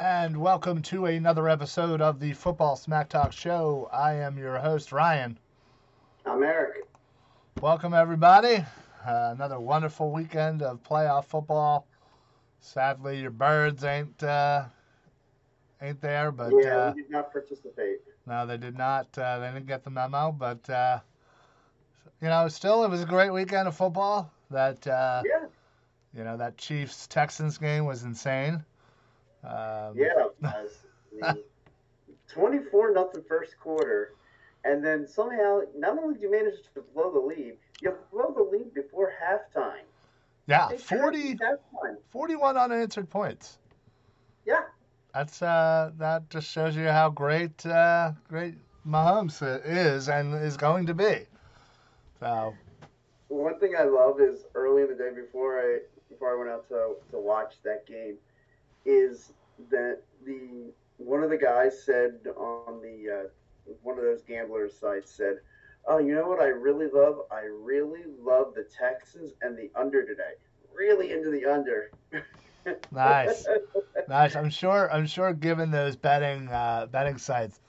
and welcome to another episode of the Football Smack Talk Show. I am your host, Ryan. I'm Eric. Welcome, everybody. Uh, another wonderful weekend of playoff football. Sadly, your birds ain't uh, ain't there, but yeah, uh, did not participate. no, they did not. Uh, they didn't get the memo, but uh, you know, still, it was a great weekend of football. That uh, Yeah, you know, that Chiefs Texans game was insane. Um, yeah. I mean, Twenty-four nothing first quarter, and then somehow not only did you manage to blow the lead, you blow the lead before halftime. yeah, They 40, halftime. 41 unanswered points. Yeah, That's uh, that just shows you how great uh, great Mahomes is and is going to be. So one thing I love is early in the day before I before I went out to to watch that game, is that the one of the guys said on the uh, one of those gambler sites said, "Oh, you know what I really love? I really love the Texans and the under today. Really into the under." nice, nice. I'm sure. I'm sure. Given those betting uh, betting sites,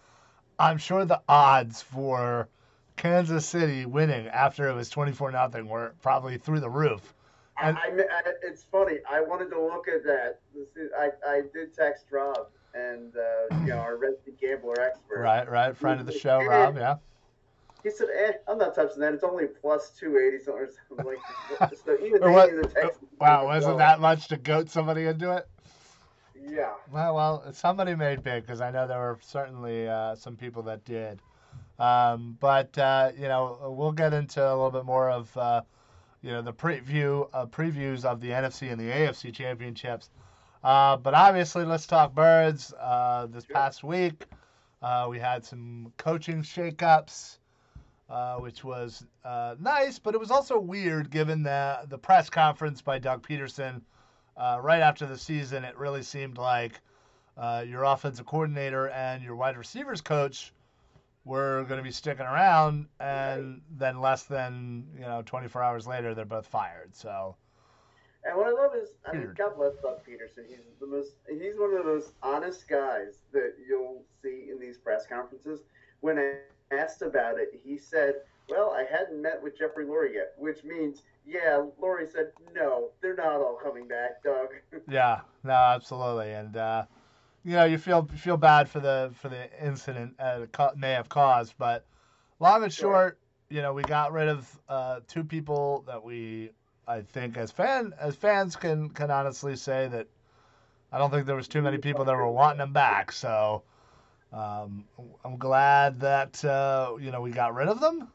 I'm sure the odds for Kansas City winning after it was 24 nothing were probably through the roof. And- I, I- it's funny. I wanted to look at that. This is, I, I did text Rob and uh, you know our resident gambler expert. Right, right. Friend of the show, Rob. Yeah. He said, "Eh, I'm not touching that. It's only plus two eighty or something like that." So even what- the text. Wow, wasn't that much to goat somebody into it? Yeah. Well, well, somebody made big because I know there were certainly uh, some people that did. Um, but uh, you know, we'll get into a little bit more of uh, you know the preview uh, previews of the NFC and the AFC championships. Uh, but obviously, let's talk birds. Uh, this Sure. past week, uh, we had some coaching shakeups, uh, which was uh, nice, but it was also weird given the the press conference by Doug Pederson uh, right after the season. It really seemed like uh, your offensive coordinator and your wide receivers coach were going to be sticking around, and then less than you know 24 hours later, they're both fired. So And what I love is, I mean. God bless Doug Pederson. He's the most. He's one of the most honest guys that you'll see in these press conferences. When I asked about it, he said, "Well, I hadn't met with Jeffrey Lurie yet," which means, yeah, Lurie said, "No, they're not all coming back, Doug." yeah, no, absolutely, and uh, you know you feel feel bad for the for the incident uh, it may have caused, but long and Sure. short, you know we got rid of uh, two people that we I think as fan as fans can can honestly say that I don't think there was too many people that were wanting them back. So um, I'm glad that uh, you know we got rid of them.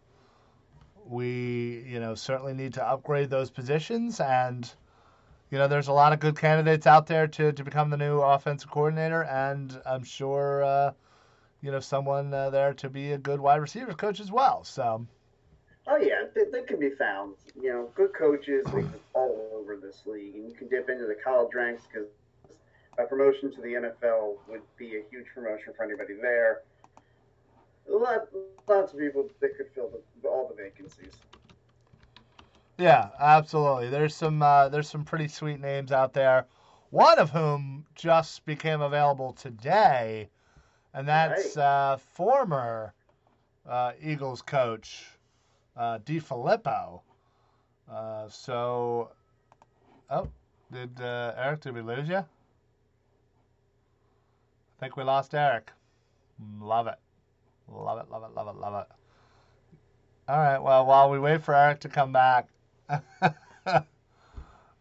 We you know certainly need to upgrade those positions, and you know there's a lot of good candidates out there to to become the new offensive coordinator, and I'm sure uh, you know someone uh, there to be a good wide receivers coach as well. So. Oh yeah, they, they can be found. You know, good coaches all over this league, and you can dip into the college ranks because a promotion to the NFL would be a huge promotion for anybody there. Lot, lots of people that could fill the, all the vacancies. Yeah, absolutely. There's some uh, there's some pretty sweet names out there. One of whom just became available today, and that's uh, former uh, Eagles coach uh, DeFilippo. Uh, so, oh, did uh, Eric? Did we lose you? I think we lost Eric. Love it, love it, love it, love it, love it. All right. Well, while we wait for Eric to come back,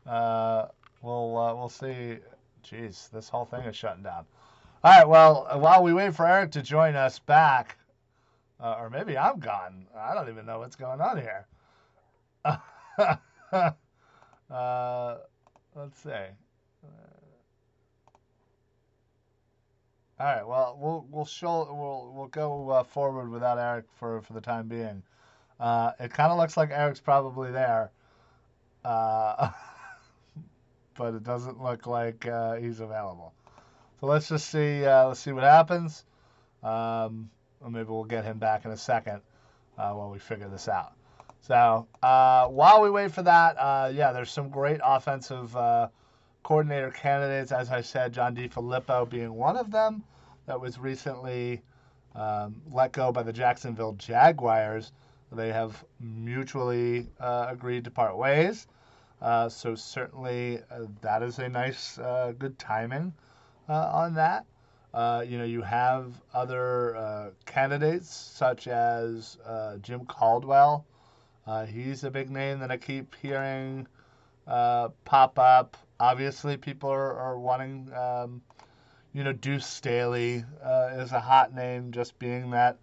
uh, we'll uh, we'll see. Jeez, this whole thing is shutting down. All right. Well, while we wait for Eric to join us back, uh, or maybe I'm gone. I don't even know what's going on here. uh, let's see. All right. Well, we'll we'll show we'll we'll go uh, forward without Eric for for the time being. Uh, it kind of looks like Eric's probably there, uh, but it doesn't look like uh, he's available. So let's just see. Uh, let's see what happens. Um, maybe we'll get him back in a second uh, while we figure this out. So uh, while we wait for that, uh, yeah, there's some great offensive coordinator candidates, as I said, John DeFilippo being one of them, that was recently um, let go by the Jacksonville Jaguars. They have mutually uh, agreed to part ways. Uh, so certainly uh, that is a nice, uh, good timing uh, on that. Uh, you know, you have other candidates such as Jim Caldwell. he's a big name that I keep hearing pop up. Obviously, people are, are wanting, um, you know, Deuce Staley is a hot name, just being that,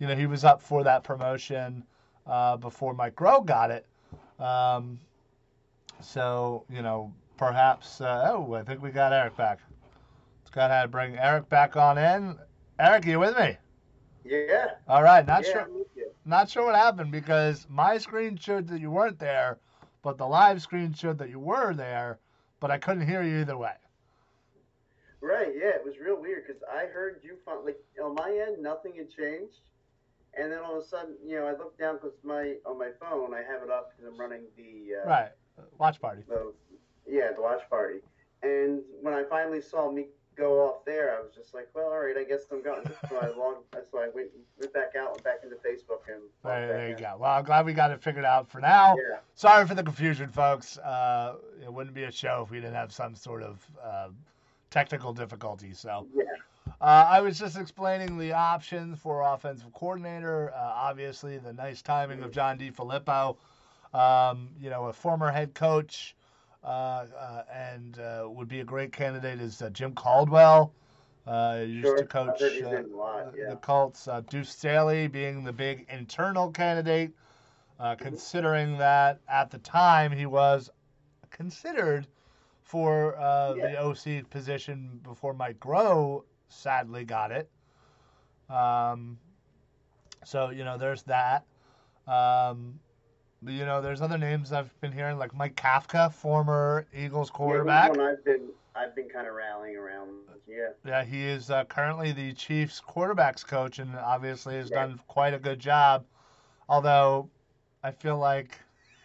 you know, he was up for that promotion before Mike Groh got it. Um, so, you know, perhaps, uh, oh, I think we got Eric back. Let's go ahead and bring Eric back on in. Eric, are you with me? Yeah. All right. Not yeah, sure. Not sure what happened because my screen showed that you weren't there, but the live screen showed that you were there, but I couldn't hear you either way. Right. Yeah, it was real weird because I heard you. Like on my end, nothing had changed, and then all of a sudden, you know, I looked down because my on my phone I have it up because I'm running the uh, right watch party. The, yeah, the watch party. And when I finally saw me go off there, I was just like, well, all right, I guess I'm going. so I logged, so I went, went back out and back into Facebook and. There, there you in. go. Well, I'm glad we got it figured out for now. Yeah. Sorry for the confusion, folks. Uh, it wouldn't be a show if we didn't have some sort of uh, technical difficulty. So. Yeah. Uh, I was just explaining the options for offensive coordinator. Uh, obviously, the nice timing of John DeFilippo um, you know, a former head coach, uh, uh, and uh, would be a great candidate is uh, Jim Caldwell. Uh, used sure. to coach uh, lot, yeah. the Colts. Deuce Staley being the big internal candidate, mm-hmm. considering that at the time he was considered for yeah. the OC position before Mike Groh sadly got it. Um, so you know, there's that. Um, you know, there's other names I've been hearing, like Mike Kafka, former Eagles quarterback. Yeah, I've been I've been kind of rallying around. Yeah. Yeah, he is uh, currently the Chiefs quarterbacks coach, and obviously has yeah. done quite a good job. Although, I feel like.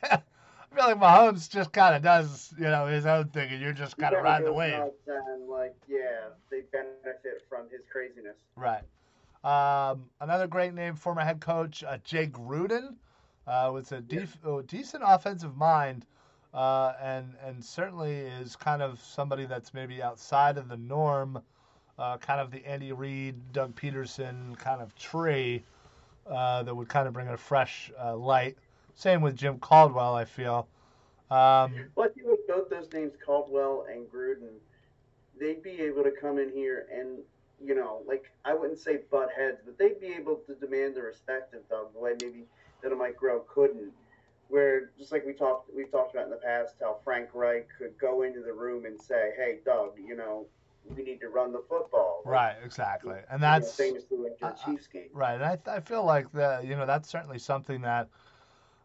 I feel like Mahomes just kind of does, you know, his own thing, and you're just kind of riding the wave. And like, yeah, they benefit from his craziness. Right. Um, another great name, former head coach uh, Jay Gruden uh, with a def- oh, decent offensive mind, uh, and and certainly is kind of somebody that's maybe outside of the norm, uh, kind of the Andy Reid, Doug Pederson kind of tree uh, that would kind of bring a fresh uh, light. Same with Jim Caldwell, I feel. Um, well, I think with both those names, Caldwell and Gruden, they'd be able to come in here and you know, like I wouldn't say butt heads, but they'd be able to demand the respect of Doug the way maybe that a Mike Groh couldn't. Where just like we talked, we've talked about in the past, how Frank Reich could go into the room and say, "Hey, Doug, you know, we need to run the football." Right, exactly, and that's you know, famously like the Chiefs game. Right, and I, I feel like that, you know, that's certainly something that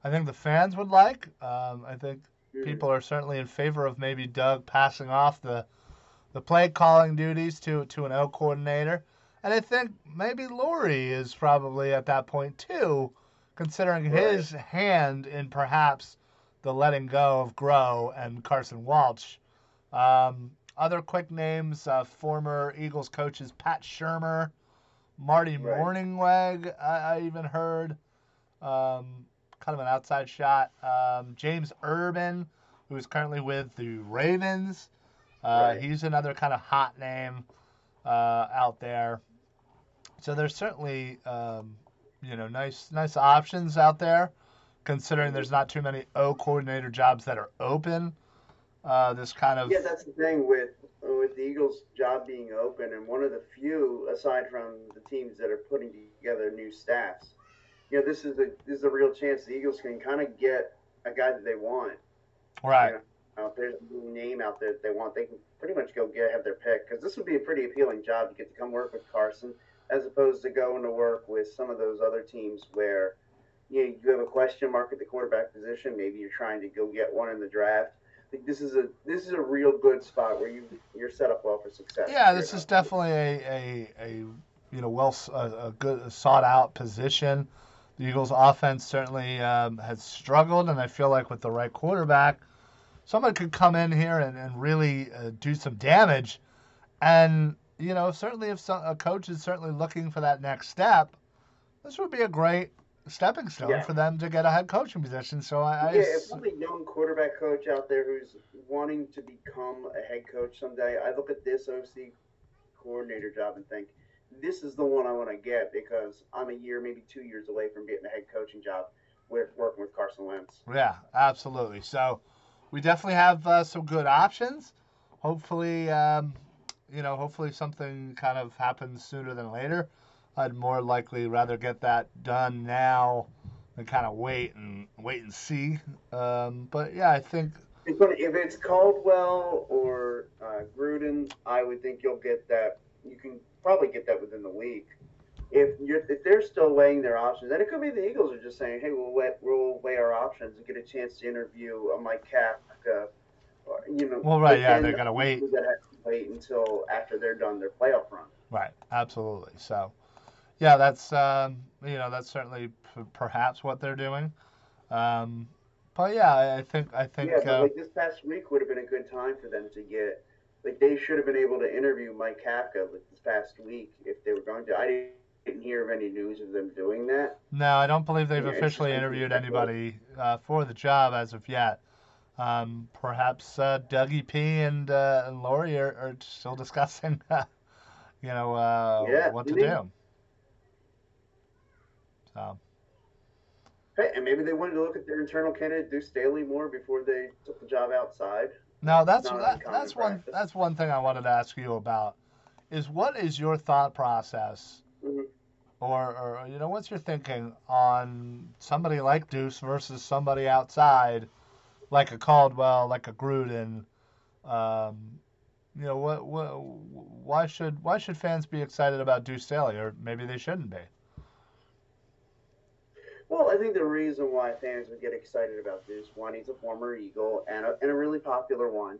I think the fans would like. Um, I think people are certainly in favor of maybe Doug passing off the the play calling duties to to an O coordinator, and I think maybe Lurie is probably at that point too considering right. his hand in perhaps the letting go of Groh and Carson Walch. Um, other quick names: uh, former Eagles coaches Pat Shurmur, Marty right. Mornhinweg. I, I, even heard um, kind of an outside shot. Um, James Urban, who is currently with the Ravens. Uh, right. He's another kind of hot name uh, out there. So there's certainly um, you know, nice nice options out there, considering there's not too many O coordinator jobs that are open. Uh, this kind of yeah, that's the thing with with the Eagles' job being open, and one of the few, aside from the teams that are putting together new staffs. You know, this is a this is a real chance the Eagles can kind of get a guy that they want. Right. You know, if there's a name out there that they want, they can pretty much go get have their pick because this would be a pretty appealing job to get to come work with Carson as opposed to going to work with some of those other teams where you know, you have a question mark at the quarterback position. Maybe you're trying to go get one in the draft. I think this is a this is a real good spot where you you're set up well for success. Yeah, this is definitely a, a, a you know well a, a good sought out position. The Eagles' offense certainly um, has struggled, and I feel like with the right quarterback, someone could come in here and, and really uh, do some damage. And, you know, certainly if some, a coach is certainly looking for that next step, this would be a great stepping stone Yeah. for them to get a head coaching position. So I, I Yeah, if I'm a young quarterback coach out there who's wanting to become a head coach someday, I look at this OC coordinator job and think, this is the one I want to get because I'm a year, maybe two years away from getting a head coaching job with working with Carson Wentz. Yeah, absolutely. So we definitely have uh, some good options. Hopefully, um, you know, hopefully something kind of happens sooner than later. I'd more likely rather get that done now than kind of wait and wait and see. Um, but yeah, I think if it's Caldwell or uh, Gruden, I would think you'll get that. You can probably get that within the week. If you're if they're still weighing their options, and it could be the Eagles are just saying, "Hey, we'll weigh, we'll weigh our options and get a chance to interview a Mike Kafka." Or, you know, Well, right, yeah, they're gonna wait. That have to wait until after they're done their playoff run. right, absolutely. So yeah, that's um, you know that's certainly p- perhaps what they're doing. Um, but yeah, I- I think I think Yeah, but uh, like this past week would have been a good time for them to get. Like they should have been able to interview Mike Kafka like this past week if they were going to. I didn't, hear of any news of them doing that. No, I don't believe they've Yeah, officially interviewed anybody uh, for the job as of yet. Um, perhaps uh, Dougie P and uh, and Lurie are, are still discussing, you know, uh, Yeah, what to maybe. do. So Hey, and maybe they wanted to look at their internal candidate, Deuce Staley, more before they took the job outside. Now that's that, that's one that's one thing I wanted to ask you about is what is your thought process Mhm. or, or you know what's your thinking on somebody like Deuce versus somebody outside, like a Caldwell, like a Gruden. Um, you know what, what? Why should why should fans be excited about Deuce Staley, or maybe they shouldn't be? Well, I think the reason why fans would get excited about Deuce, one, he's a former Eagle and a, and a really popular one,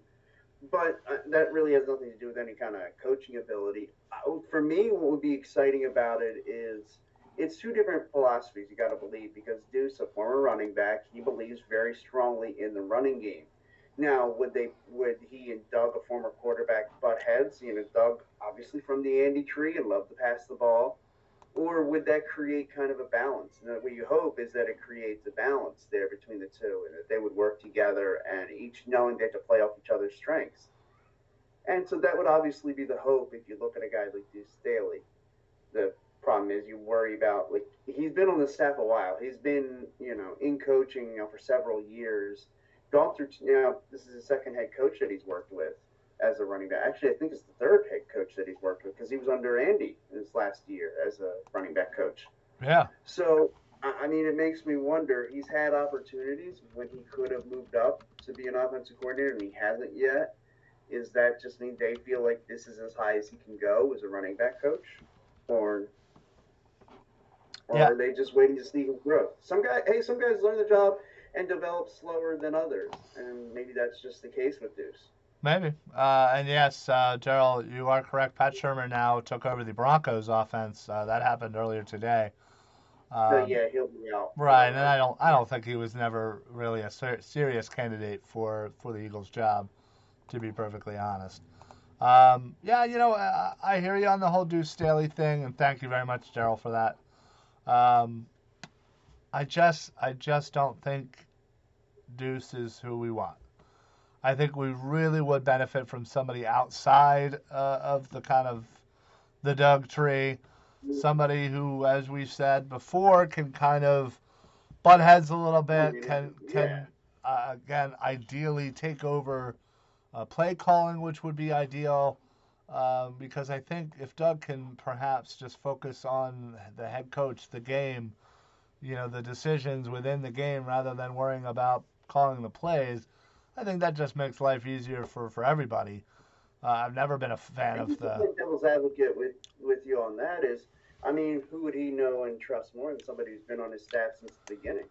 but uh, that really has nothing to do with any kind of coaching ability. Uh, For me, what would be exciting about it is it's two different philosophies you got to believe because Deuce, a former running back, he believes very strongly in the running game. Now, would they would he and Doug, a former quarterback, butt heads? You know, Doug obviously from the Andy tree and loved to pass the ball or would that create kind of a balance? And what you hope is that it creates a balance there between the two, and that they would work together and each knowing they have to play off each other's strengths. And so that would obviously be the hope if you look at a guy like Deuce Staley. The problem is you worry about like he's been on the staff a while. He's been you know in coaching you know, for several years. Gone through you know this is the second head coach that he's worked with as a running back. Actually, I think it's the third head coach that he's worked with because he was under Andy in his last year as a running back coach. Yeah, So, I mean, it makes me wonder. He's had opportunities when he could have moved up to be an offensive coordinator, and he hasn't yet. Is that just mean they feel like this is as high as he can go as a running back coach, or, or Yeah. are they just waiting to see his growth? Some guy, hey, some guys learn the job and develop slower than others, and maybe that's just the case with Deuce. Maybe. Uh, and yes, uh, Daryl, you are correct. Pat Shurmur now took over the Broncos offense. Uh, that happened earlier today. so Um, yeah, he'll be out. Right, and I don't, I don't think he was never really a ser- serious candidate for for the Eagles' job, to be perfectly honest. Um, yeah, you know, I, I hear you on the whole Deuce Staley thing, and thank you very much, Daryl, for that. Um, I just, I just don't think Deuce is who we want. I think we really would benefit from somebody outside uh, of the kind of the Doug tree. Somebody who, as we've said before, can kind of butt heads a little bit, can can uh, again ideally take over uh, play calling, which would be ideal. Um, because I think if Doug can perhaps just focus on the head coach, the game, you know, the decisions within the game rather than worrying about calling the plays, I think that just makes life easier for, for everybody. Uh, I've never been a fan I of the. devil's advocate with with you on that is, I mean, who would he know and trust more than somebody who's been on his staff since the beginning?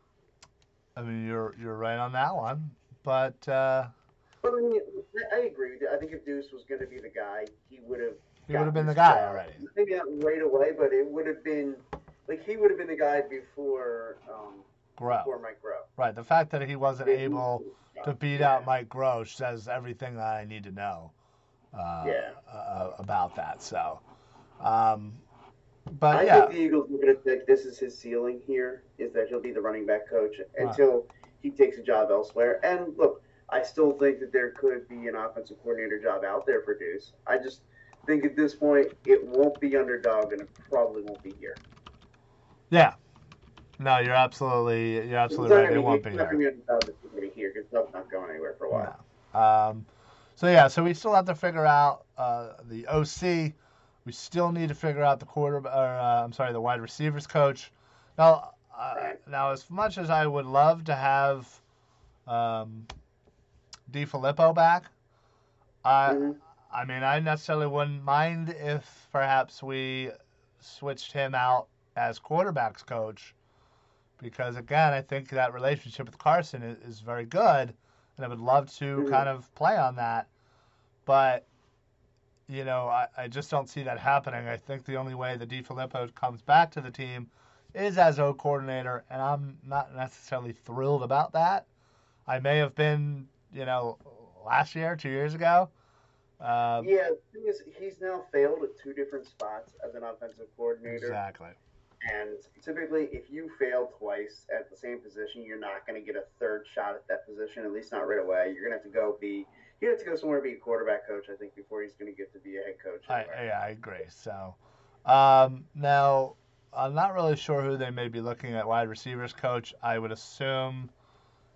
I mean, you're you're right on that one, but uh, But I mean, I- agree with you. I think if Deuce was going to be the guy, he would have. he would have been the guy job. already. Maybe not right away, but it would have been like he would have been the guy before um, Groh. before Mike Groh. Right. The fact that he wasn't able to beat Yeah. out Mike Groh says everything that I need to know. Uh, Yeah. uh, about that. So, um, but I yeah, think the Eagles look going to think this is his ceiling here, is that he'll be the running back coach until he takes a job elsewhere. And look, I still think that there could be an offensive coordinator job out there for Deuce. I just think at this point it won't be under Doug and it probably won't be here. yeah. No, you're absolutely you're absolutely right. It won't be, be it's not there. gonna be under Doug if it's gonna be here because not going anywhere for a while. No. Um, so yeah, so we still have to figure out uh, the OC. We still need to figure out the quarter, or uh, I'm sorry, the wide receivers coach. Now, uh, Right. now as much as I would love to have um, DeFilippo back, I, Mhm. I mean, I necessarily wouldn't mind if perhaps we switched him out as quarterbacks coach, because again, I think that relationship with Carson is, is very good, and I would love to Mhm. kind of play on that. But you know, I, I just don't see that happening. I think the only way the DeFilippo comes back to the team is as O coordinator, and I'm not necessarily thrilled about that. I may have been, you know, last year, two years ago. Um, Yeah, the thing is, he's now failed at two different spots as an offensive coordinator. exactly. And typically, if you fail twice at the same position, you're not going to get a third shot at that position, at least not right away. You're going to have to go be, you have to go somewhere to be a quarterback coach, I think, before he's going to get to be a head coach. I, yeah, I agree. So, um, now I'm not really sure who they may be looking at wide receivers coach. I would assume,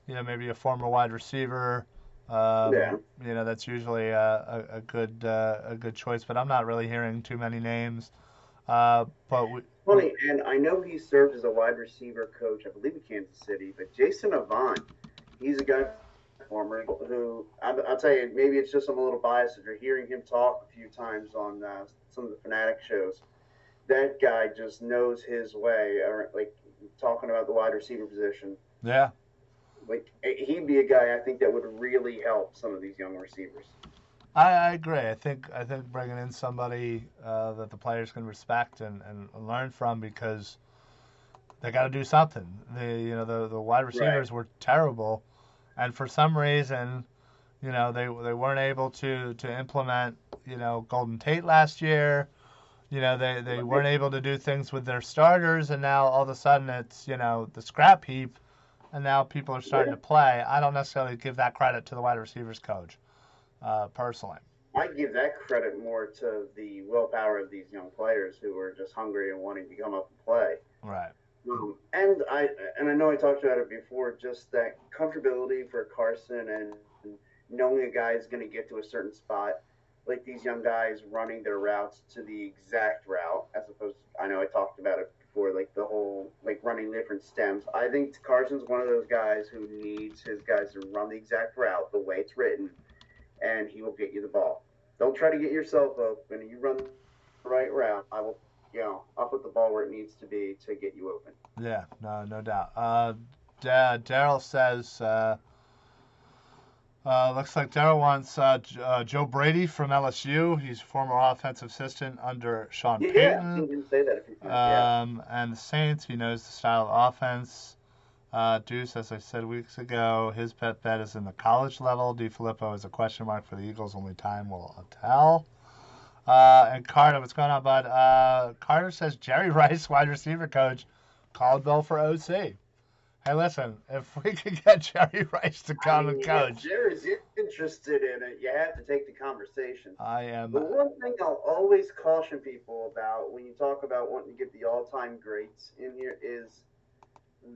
you know, maybe a former wide receiver. Um, Yeah. You know, that's usually a, a, a good uh, a good choice, but I'm not really hearing too many names. Uh, but we, Funny, and I know he served as a wide receiver coach, I believe in Kansas City, but Jason Avant, he's a guy former who I'll, I'll tell you, maybe it's just I'm a little biased after hearing him talk a few times on uh, some of the fanatic shows. That guy just knows his way, or like talking about the wide receiver position. yeah, Like he'd be a guy I think that would really help some of these young receivers. I, I agree. I think I think bringing in somebody uh, that the players can respect and, and learn from because they got to do something. The you know the the wide receivers were terrible, and for some reason, you know they they weren't able to to implement you know Golden Tate last year. You know they they Right. weren't able to do things with their starters, and now all of a sudden it's you know the scrap heap, and now people are starting Yeah. to play. I don't necessarily give that credit to the wide receivers coach, uh, personally. I give that credit more to the willpower of these young players who are just hungry and wanting to come up and play. Right. Um, and I and I know I talked about it before, just that comfortability for Carson and knowing a guy is going to get to a certain spot, like these young guys running their routes to the exact route, as opposed. To, I know I talked about it before, like the whole like running different stems. I think Carson's one of those guys who needs his guys to run the exact route the way it's written, and he will get you the ball. Don't try to get yourself open. You run the right route. I will you know, I'll put the ball where it needs to be to get you open. Yeah, no, no doubt. Uh, Da- Daryl says, uh, uh, looks like Daryl wants uh, uh, Joe Brady from LSU. He's former offensive assistant under Sean Yeah, Payton. didn't say that a few times. yeah. Um, and the Saints, he knows the style of offense. Uh, Deuce, as I said weeks ago, his pet bet is in the college level. DeFilippo is a question mark for the Eagles. Only time will tell. Uh, and Carter, what's going on, bud? Uh, Carter says Jerry Rice, wide receiver coach, called Bill for OC. Hey, listen, if we could get Jerry Rice to come I and mean, coach, If Jerry's interested in it, you have to take the conversation. I am. The one thing I'll always caution people about when you talk about wanting to get the all-time greats in here is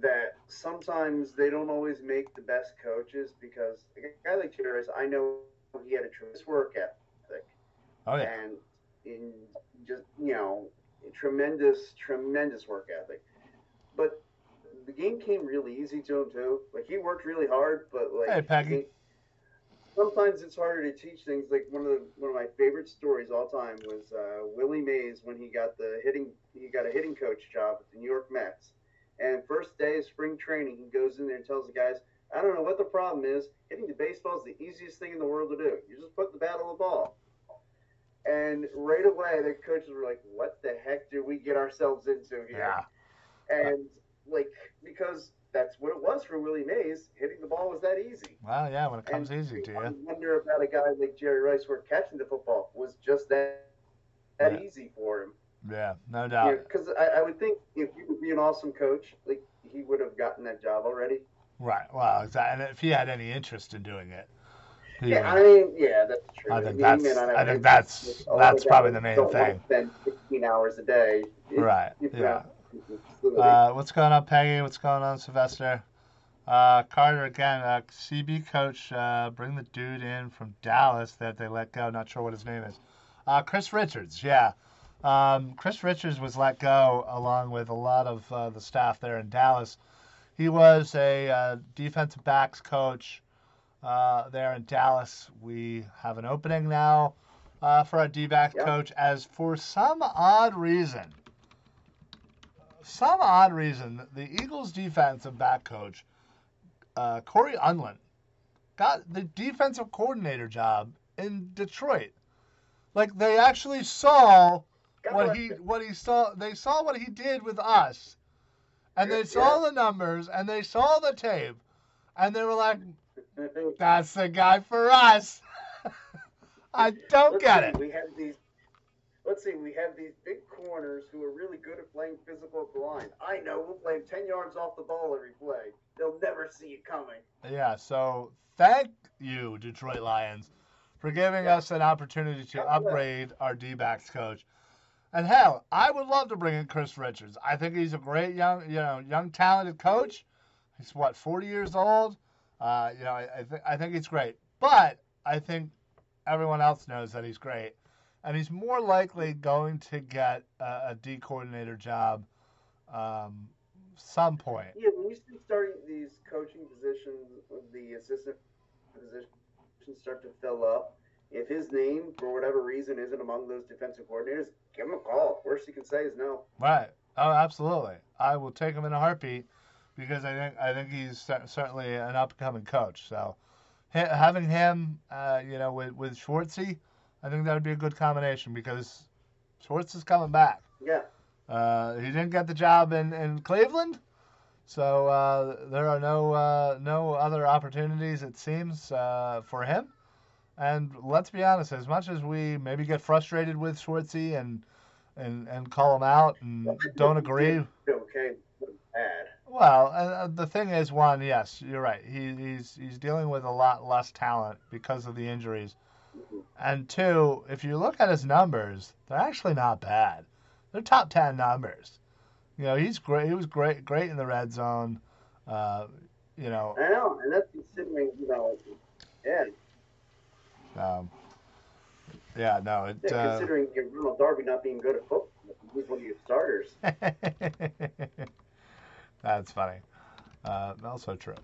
that sometimes they don't always make the best coaches because a guy like Jerry I know he had a tremendous work ethic. Oh yeah, and in just you know tremendous tremendous work ethic. But the game came really easy to him too. Like he worked really hard but like Hey, Peggy. sometimes it's harder to teach things. Like one of the one of my favorite stories all time was uh, Willie Mays when he got the hitting he got a hitting coach job at the New York Mets and first day of spring training he goes in there and tells the guys I don't know what the problem is hitting the baseball is the easiest thing in the world to do you just put the bat on the ball and right away, the coaches were like, "What the heck do we get ourselves into here?" yeah, And like, because that's what it was for Willie Mays. Hitting the ball was that easy. Well, yeah, when it comes And easy to I you. wonder about a guy like Jerry Rice, where catching the football was just that that Yeah. easy for him. Yeah, no doubt. Because I, I would think if he would be an awesome coach, like he would have gotten that job already. Right. Well, exactly. And if he had any interest in doing it, Yeah, would- I mean, yeah, that's true. I think that's- may not have I think that's- interest. A lot that's probably the main don't thing. Spend 15 hours a day. Right, yeah. Uh, what's going on, Peggy? What's going on, Sylvester? Uh, Carter again. Uh, CB coach, uh, bring the dude in from Dallas that they let go. Not sure what his name is. Uh, Chris Richards. Yeah, um, Chris Richards was let go along with a lot of uh, the staff there in Dallas. He was a uh, defensive backs coach uh, there in Dallas. We have an opening now uh, for a D-back Yeah. coach, as for some odd reason some odd reason, the Eagles' defensive back coach, uh, Cory Undlin, got the defensive coordinator job in Detroit. Like they actually saw God what he him. what he saw. They saw what he did with us, and they Yeah. saw the numbers and they saw the tape, and they were like, "That's the guy for us." I don't Let's get see, it. We have these. Let's see. We have these big corners who are really good at playing physical at the line. I know we'll play 10 yards off the ball every play. They'll never see it coming. Yeah, so thank you, Detroit Lions, for giving Yeah. us an opportunity to upgrade our D backs coach. And hell, I would love to bring in Chris Richards. I think he's a great young, you know, young talented coach. He's what, 40 years old. Uh, you know, I, I think I think he's great. But I think everyone else knows that he's great, and he's more likely going to get a, a D coordinator job, um, some point. Yeah, when you starting these coaching positions, the assistant positions start to fill up. If his name, for whatever reason, isn't among those defensive coordinators, give him a call. Worst he can say is no. Right. Oh, absolutely. I will take him in a heartbeat because I think I think he's certainly an upcoming coach. So having him, uh, you know, with with Schwartzy, I think that would be a good combination because Schwartz is coming back. Yeah, Uh, he didn't get the job in, in Cleveland, so uh, there are no uh, no other opportunities it seems uh, for him. And let's be honest, as much as we maybe get frustrated with Schwartzy and and and call him out and don't agree, okay, bad. well, uh, the thing is, one, yes, you're right. He, he's he's dealing with a lot less talent because of the injuries, and two, if you look at his numbers, they're actually not bad. They're top ten numbers. You know, he's great. He was great, great in the red zone. Uh, you know, I know, and that's considering, you know, yeah, um, yeah, no, it. yeah Uh, considering your Ronald Darby not being good at football, he's one of your starters. That's funny. Uh, also true.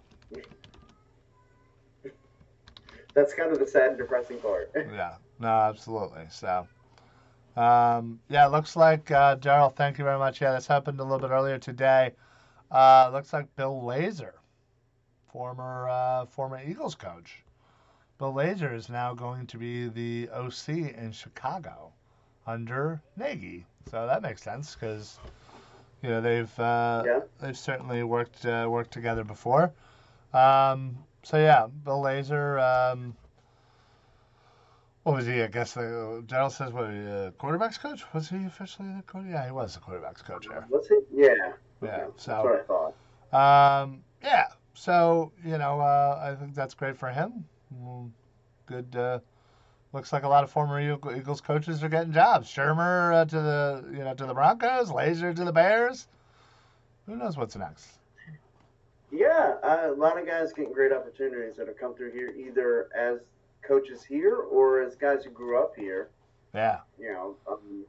That's kind of the sad and depressing part. Yeah, no, absolutely. So, um, yeah, it looks like uh, Daryl. Thank you very much. Yeah, this happened a little bit earlier today. Uh, looks like Bill Lazor, former uh, former Eagles coach. Bill Lazor is now going to be the OC in Chicago under Nagy. So that makes sense because you know they've uh, Yeah. they've certainly worked uh, worked together before. Um, so yeah, Bill Lazor. Um, what was he? I guess the Daryl says what uh, quarterbacks coach? Was he officially the quarter? Yeah, he was the quarterbacks coach there. What's it? Yeah. Yeah, so- That's what I thought. Um, yeah. So you know, uh, I think that's great for him. Mm, Good. Uh, looks like a lot of former Eagles coaches are getting jobs. Shurmur uh, to the you know to the Broncos, Lazor to the Bears. Who knows what's next? Yeah, uh, a lot of guys getting great opportunities that have come through here, either as coaches here or as guys who grew up here. Yeah. You know, um,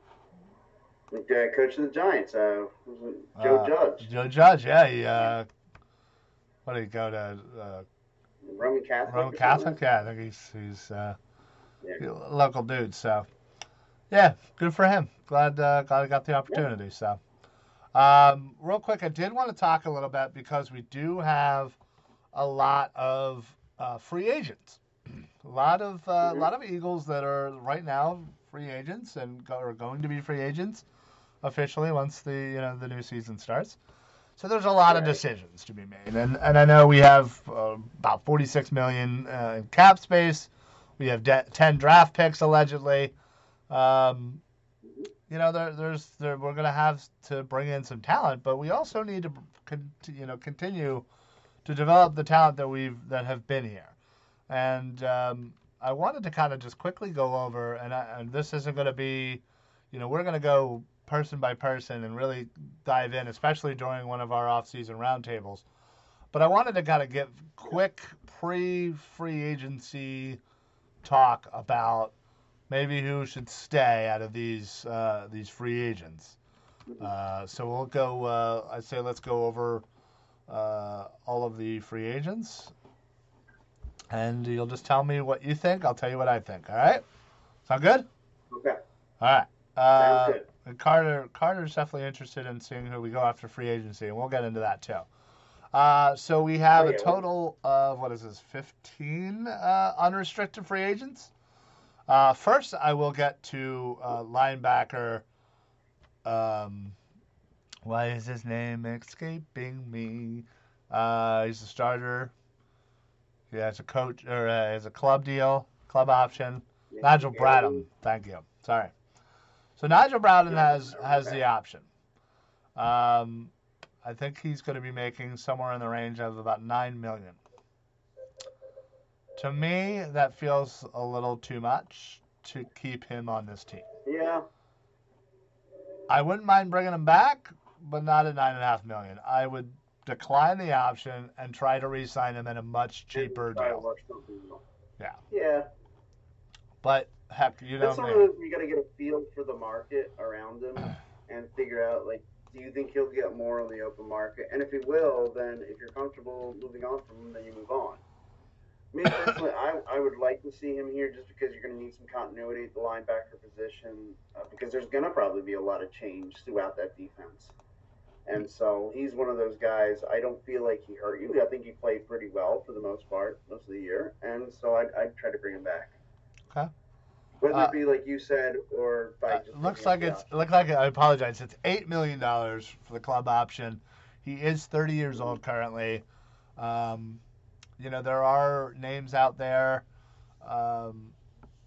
like the coach of the Giants, uh, Joe Uh, Judge, Joe Judge. Yeah. He. Uh, what did he go to? Uh, Roman Catholic. Roman Catholic. Yeah, I think he's he's uh, Yeah. a local dude. So, yeah, good for him. Glad uh, glad he got the opportunity. So, um, real quick, I did want to talk a little bit because we do have a lot of uh, free agents. A lot of uh, a Mhm. lot of Eagles that are right now free agents and go, are going to be free agents officially once the you know the new season starts. So there's a lot of decisions to be made, and and I know we have uh, about 46 million uh, in cap space. We have de- 10 draft picks allegedly. Um, you know, there, there's there, we're gonna have to bring in some talent, but we also need to con- you know continue to develop the talent that we've that have been here. And um, I wanted to kind of just quickly go over, and, I, and this isn't going to be, you know, we're going to go person by person and really dive in, especially during one of our off-season roundtables. But I wanted to kind of give quick pre-free agency talk about maybe who should stay out of these uh, these free agents. Uh, so we'll go. Uh, I say let's go over uh, all of the free agents, and you'll just tell me what you think. I'll tell you what I think. All right? Sound good? Okay. All right. Uh, Sounds good. And Carter Carter's definitely interested in seeing who we go after free agency, and we'll get into that too. Uh, so we have Oh, a yeah. total of what is this, 15 uh, unrestricted free agents. Uh, first, I will get to uh, linebacker. Um, why is his name escaping me? Uh, he's a starter. He has a coach or uh, has a club deal, club option. Nigel Bradham. Thank you. Sorry. So Nigel Bradham has has the option. Um, I think he's going to be making somewhere in the range of about nine million. To me, that feels a little too much to keep him on this team. Yeah. I wouldn't mind bringing him back, but not at nine and a half million. I would decline the option and try to re-sign him at a much cheaper deal. work something out. Yeah. Yeah. But heck, you know That's one of those you got to get a feel for the market around him and figure out like, do you think he'll get more on the open market? And if he will, then if you're comfortable moving on from him, then you move on. Me personally, I, I would like to see him here just because you're going to need some continuity at the linebacker position uh, because there's going to probably be a lot of change throughout that defense. And so he's one of those guys. I don't feel like he hurt you. I think he played pretty well for the most part, most of the year. And so I'd, I'd try to bring him back. Whether Uh, it be like you said or by Uh, looks like it's option. look like I apologize. It's eight million dollars for the club option. He is 30 years old currently. Um, you know there are names out there, um,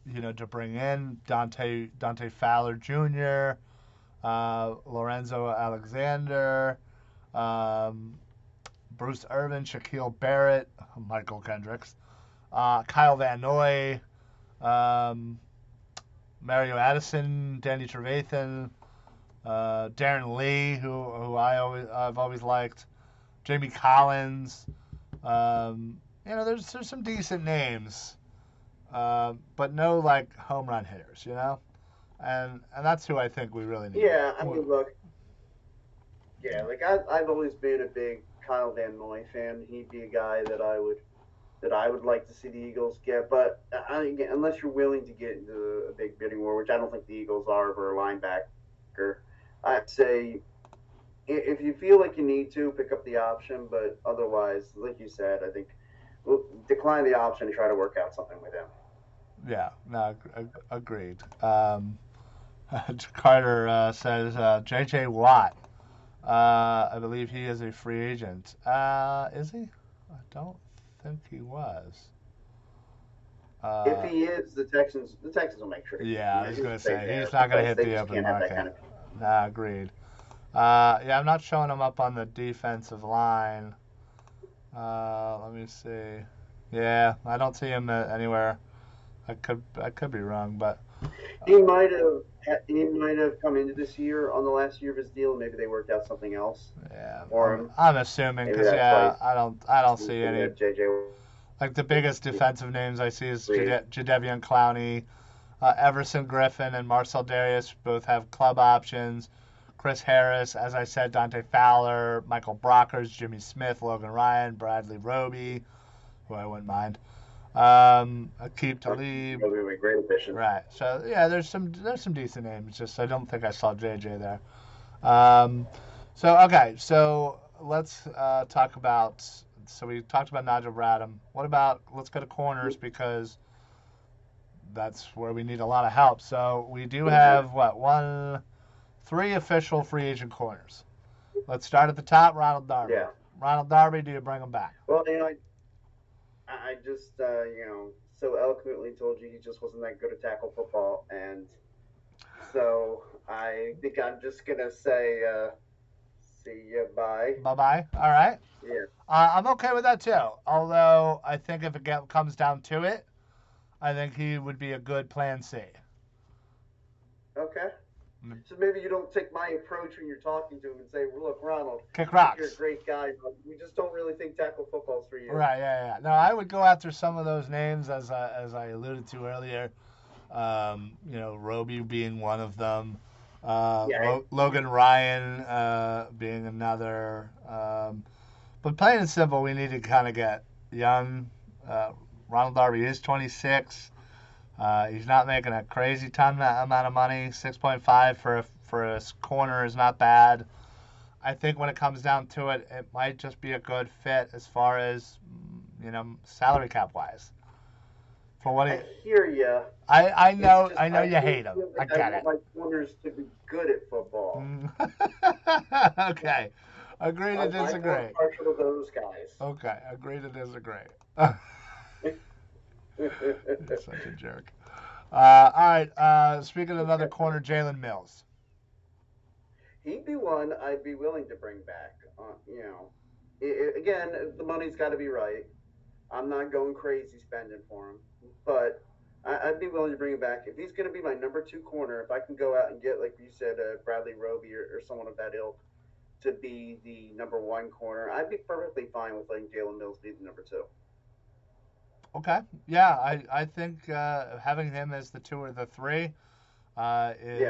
you know, to bring in Dante Dante Fowler Jr., uh, Lorenzo Alexander, um, Bruce Irvin, Shaquille Barrett, Mychal Kendricks, uh, Kyle Van Noy. Um, Mario Addison, Danny Trevathan, uh, Darron Lee, who who I always I've always liked, Jamie Collins. Um, you know, there's there's some decent names, uh, but no like home run hitters. You know, and and that's who I think we really need. Yeah, I mean, look. Yeah, like I, I've always been a big Kyle Van Noy fan. He'd be a guy that I would, that I would like to see the Eagles get. But I, again, unless you're willing to get into a big bidding war, which I don't think the Eagles are for a linebacker, I'd say if you feel like you need to, pick up the option. But otherwise, like you said, I think well, decline the option and try to work out something with him. Yeah, no, ag- ag- agreed. Um, Carter uh, says uh, J.J. Watt. Uh, I believe he is a free agent. Uh, is he? I don't think he was. Uh, if he is, the Texans, the Texans will make sure. Yeah, I was He's gonna say, he's not gonna hit the open can't have that market. kind of- Nah, agreed. Uh, yeah, I'm not showing him up on the defensive line. Uh, let me see. Yeah, I don't see him anywhere. I could I could be wrong, but He might have he might have come into this year on the last year of his deal. Maybe they worked out something else. yeah, Or I'm. I'm assuming because yeah, I don't I don't see any JJ. like the biggest defensive names I see is. Jade- Jadeveon Clowney, uh, Everson Griffen, and Marcell Dareus both have club options. Chris Harris, as I said, Dante Fowler, Michael Brockers, Jimmy Smith, Logan Ryan, Bradley Roby, who I wouldn't mind. Um, Aqib Talib. That'll be a great addition. Right. So yeah, there's some there's some decent names. Just I don't think I saw JJ there. Um, so okay, so let's uh, talk about. So we talked about Nigel Bradham. What about let's go to corners because that's where we need a lot of help. So we do have what one, three official free agent corners. Let's start at the top. Ronald Darby. Yeah. Ronald Darby, do you bring him back? Well, you know, I, just, uh, you know, so eloquently told you he just wasn't that good at tackle football, and so I think I'm just gonna say, uh, see you, bye. Bye bye. All right. Yeah. Uh, I'm okay with that too. Although I think if it get, comes down to it, I think he would be a good plan C. Okay. Mm. So maybe you don't take my approach when you're talking to him and say, well, "Look, Ronald, you're a great guy, but we just don't really think tackle football's for you." Right. Yeah. Yeah. No, I would go after some of those names as I, as I alluded to earlier. Um, you know, Roby being one of them. Uh, Yeah. Lo- Logan Ryan uh, being another. Um, but plain and simple, we need to kind of get young. Uh, Ronald Darby is 26. Uh, he's not making a crazy ton amount of money. 6.5 for a, for a corner is not bad. I think when it comes down to it, it might just be a good fit as far as mm, you know salary cap wise. For what he, I hear you. I I know I know you hate him. I get it. want my corners to be good at football. Okay, agree to I'm- I'm disagree. partial to those guys. Okay, agree to disagree. Such a jerk. Uh, all right. Uh, speaking of another corner, Jalen Mills. He'd be one I'd be willing to bring back. Uh, you know, I I again, the money's got to be right. I'm not going crazy spending for him, but I, I'd be willing to bring him back if he's going to be my number two corner. If I can go out and get, like you said, uh, Bradley Roby or, or someone of that ilk to be the number one corner, I'd be perfectly fine with letting Jalen Mills be the number two. Okay. Yeah, I I think uh, having him as the two or the three uh, is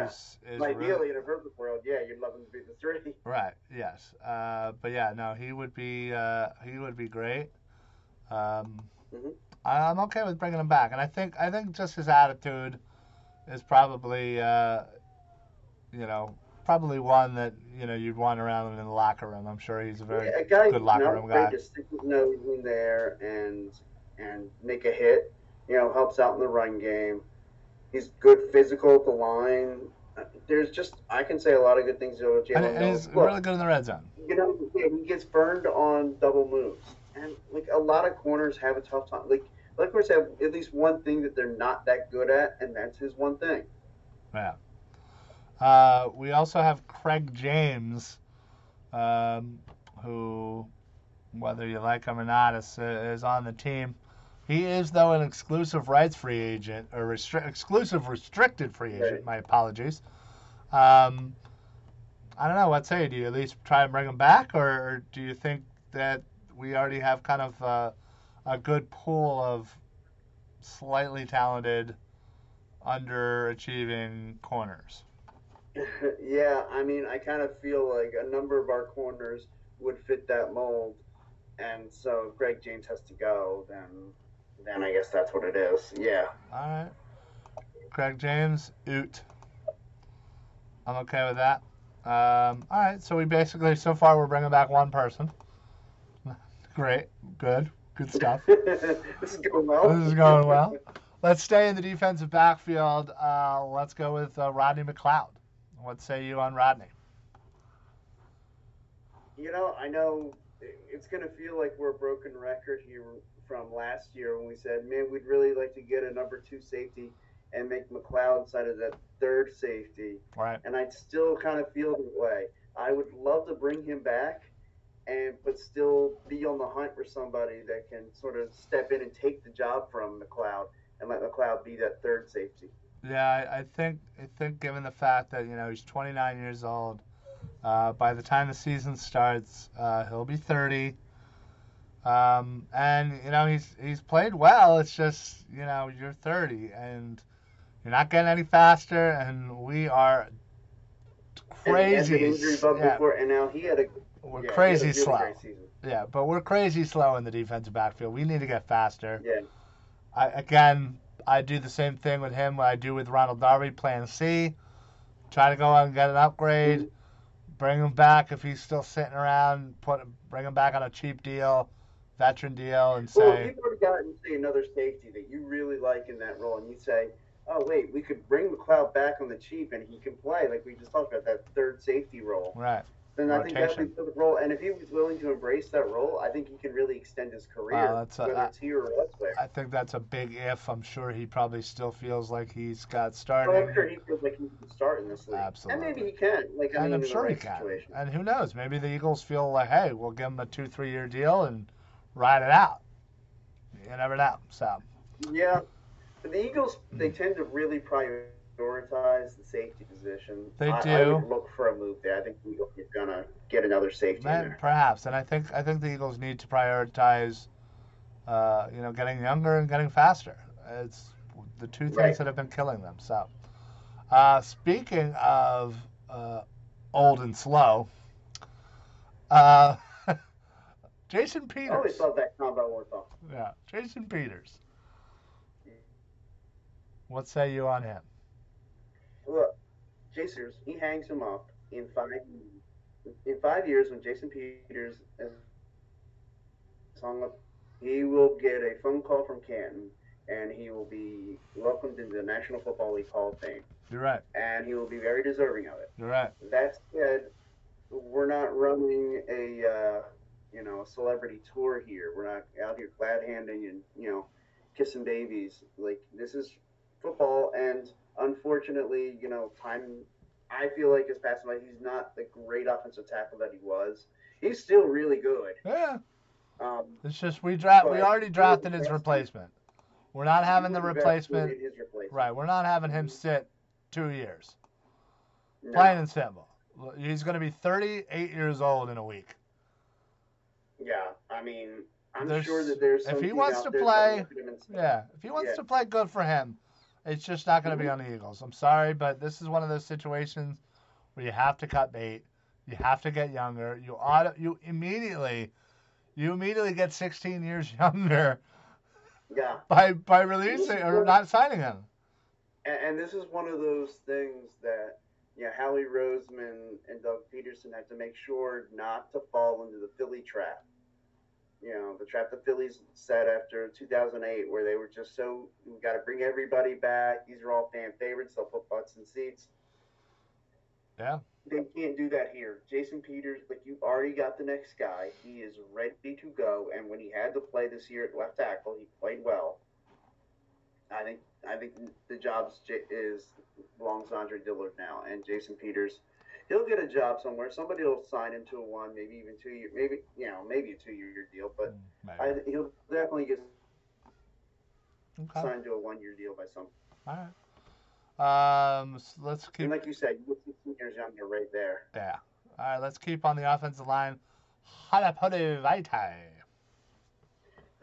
Yeah. is Ideally, really, in a perfect world, yeah, you'd love him to be the three. right. Yes. Uh, but yeah, no, he would be uh, he would be great. Um, Mhm. I- I'm okay with bringing him back, and I think I think just his attitude is probably uh, you know probably one that you know you'd want around in the locker room. I'm sure he's a very Yeah, a good locker room guy. his nose in there and and make a hit. You know, helps out in the run game. He's good physical at the line. There's just I can say a lot of good things about Jalen and he's Look, really good in the red zone. you know, he gets burned on double moves, and like a lot of corners have a tough time. Like like we have at least one thing that they're not that good at, and that's his one thing. Yeah. Uh, we also have Craig James, um, who, whether you like him or not, is, is on the team. He is, though, an exclusive rights free agent, or restri- exclusive restricted free agent. Right. My apologies. Um, I don't know. What say? Do you at least try and bring him back, or, or do you think that we already have kind of uh, a good pool of slightly talented, underachieving corners? yeah, I mean, I kind of feel like a number of our corners would fit that mold, and so if Greg James has to go, then then I guess that's what it is. Yeah. All right. Craig James, oot. I'm okay with that. Um, all right, so we basically, so far, we're bringing back one person. Great, good, good stuff. this is going well. This is going well. Let's stay in the defensive backfield. Uh, let's go with uh, Rodney McLeod. What say you on Rodney? You know, I know it's going to feel like we're a broken record here from last year when we said, man, we'd really like to get a number two safety and make McLeod side of that third safety. Right. And I still kind of feel that way. I would love to bring him back, and but still be on the hunt for somebody that can sort of step in and take the job from McLeod and let McLeod be that third safety. Yeah, I, I think I think given the fact that you know he's 29 years old, uh, by the time the season starts, uh, he'll be 30. Um, and you know he's he's played well. It's just you know you're 30 and you're not getting any faster, and we are crazy. And, and an injury bug yeah, before, and now he had a we're yeah, crazy really slow. Yeah, but we're crazy slow in the defensive backfield. We need to get faster. Yeah. I, again, I do the same thing with him what I do with Ronald Darby, plan C. Try to go out and get an upgrade. Bring him back if he's still sitting around. Put bring him back on a cheap deal, veteran deal, and say. Well, you've already gotten say another safety that you really like in that role, and you say, "Oh wait, we could bring McLeod back on the cheap, and he can play," like we just talked about that third safety role. right, then I think that'd be the role. And if he was willing to embrace that role, I think he can really extend his career, Wow, that's a- whether I- it's here or elsewhere. I think that's a big if. I'm sure he probably still feels like he's got So starting. I'm sure he feels like he can start in this league. Absolutely. And maybe he can. Like I and mean, I'm sure the he can. situation. And who knows? Maybe the Eagles feel like, hey, we'll give him a two, three year deal and ride it out. You never know. So Yeah, the Eagles they tend to really prioritize the safety position. They I, I do. would look for a move there. I think are gonna get another safety man, there. perhaps, and I think I think the Eagles need to prioritize, uh, you know, getting younger and getting faster. It's the two things Right. that have been killing them. So, uh, speaking of uh, old and slow, uh, Jason Peters. I always thought that combo off. Yeah, Jason Peters. What say you on him? Look, Jason, he hangs him up in five in five years when Jason Peters is hung up. He will get a phone call from Canton, and he will be welcomed into the National Football League Hall of Fame, You're right. and he will be very deserving of it. You're right. That said, we're not running a uh, you know a celebrity tour here. We're not out here glad handing and you know kissing babies. Like this is football, and unfortunately, you know, time. I feel like is passing by. He's not the great offensive tackle that he was. He's still really good. Yeah. Um, It's just we draft. We already drafted his replacement. We're not having the replacement. Replacement. Right. We're not having him sit two years. No. Plain and simple. He's going to be 38 years old in a week. Yeah, I mean, I'm There's- sure that there's. if he wants to play- that look at him and say, Yeah. If he wants Yeah. to play, good for him. It's just not going to be mm-hmm. on the Eagles. I'm sorry, but this is one of those situations where you have to cut bait. You have to get younger. You ought to, you immediately, you immediately get 16 years younger Yeah. by by releasing or not signing him. And, and this is one of those things that you know, Howie Roseman and Doug Pederson had to make sure not to fall into the Philly trap. You know, the trap the Phillies set after 2008, where they were just so we got to bring everybody back. These are all fan favorites. They'll put butts in seats. Yeah. They can't do that here. Jason Peters, like you already got the next guy. He is ready to go. And when he had to play this year at left tackle, he played well. I think I think the job is belongs to Andre Dillard now, and Jason Peters. He'll get a job somewhere. Somebody will sign him to a one, maybe even two year, maybe you know, maybe a two year deal. But I, he'll definitely get Okay. signed to a one year deal by some. All right. Um, so let's keep. And like you said, you get 16 years younger right there. Yeah. All right. Let's keep on the offensive line. Halapoulivaati Vaitai.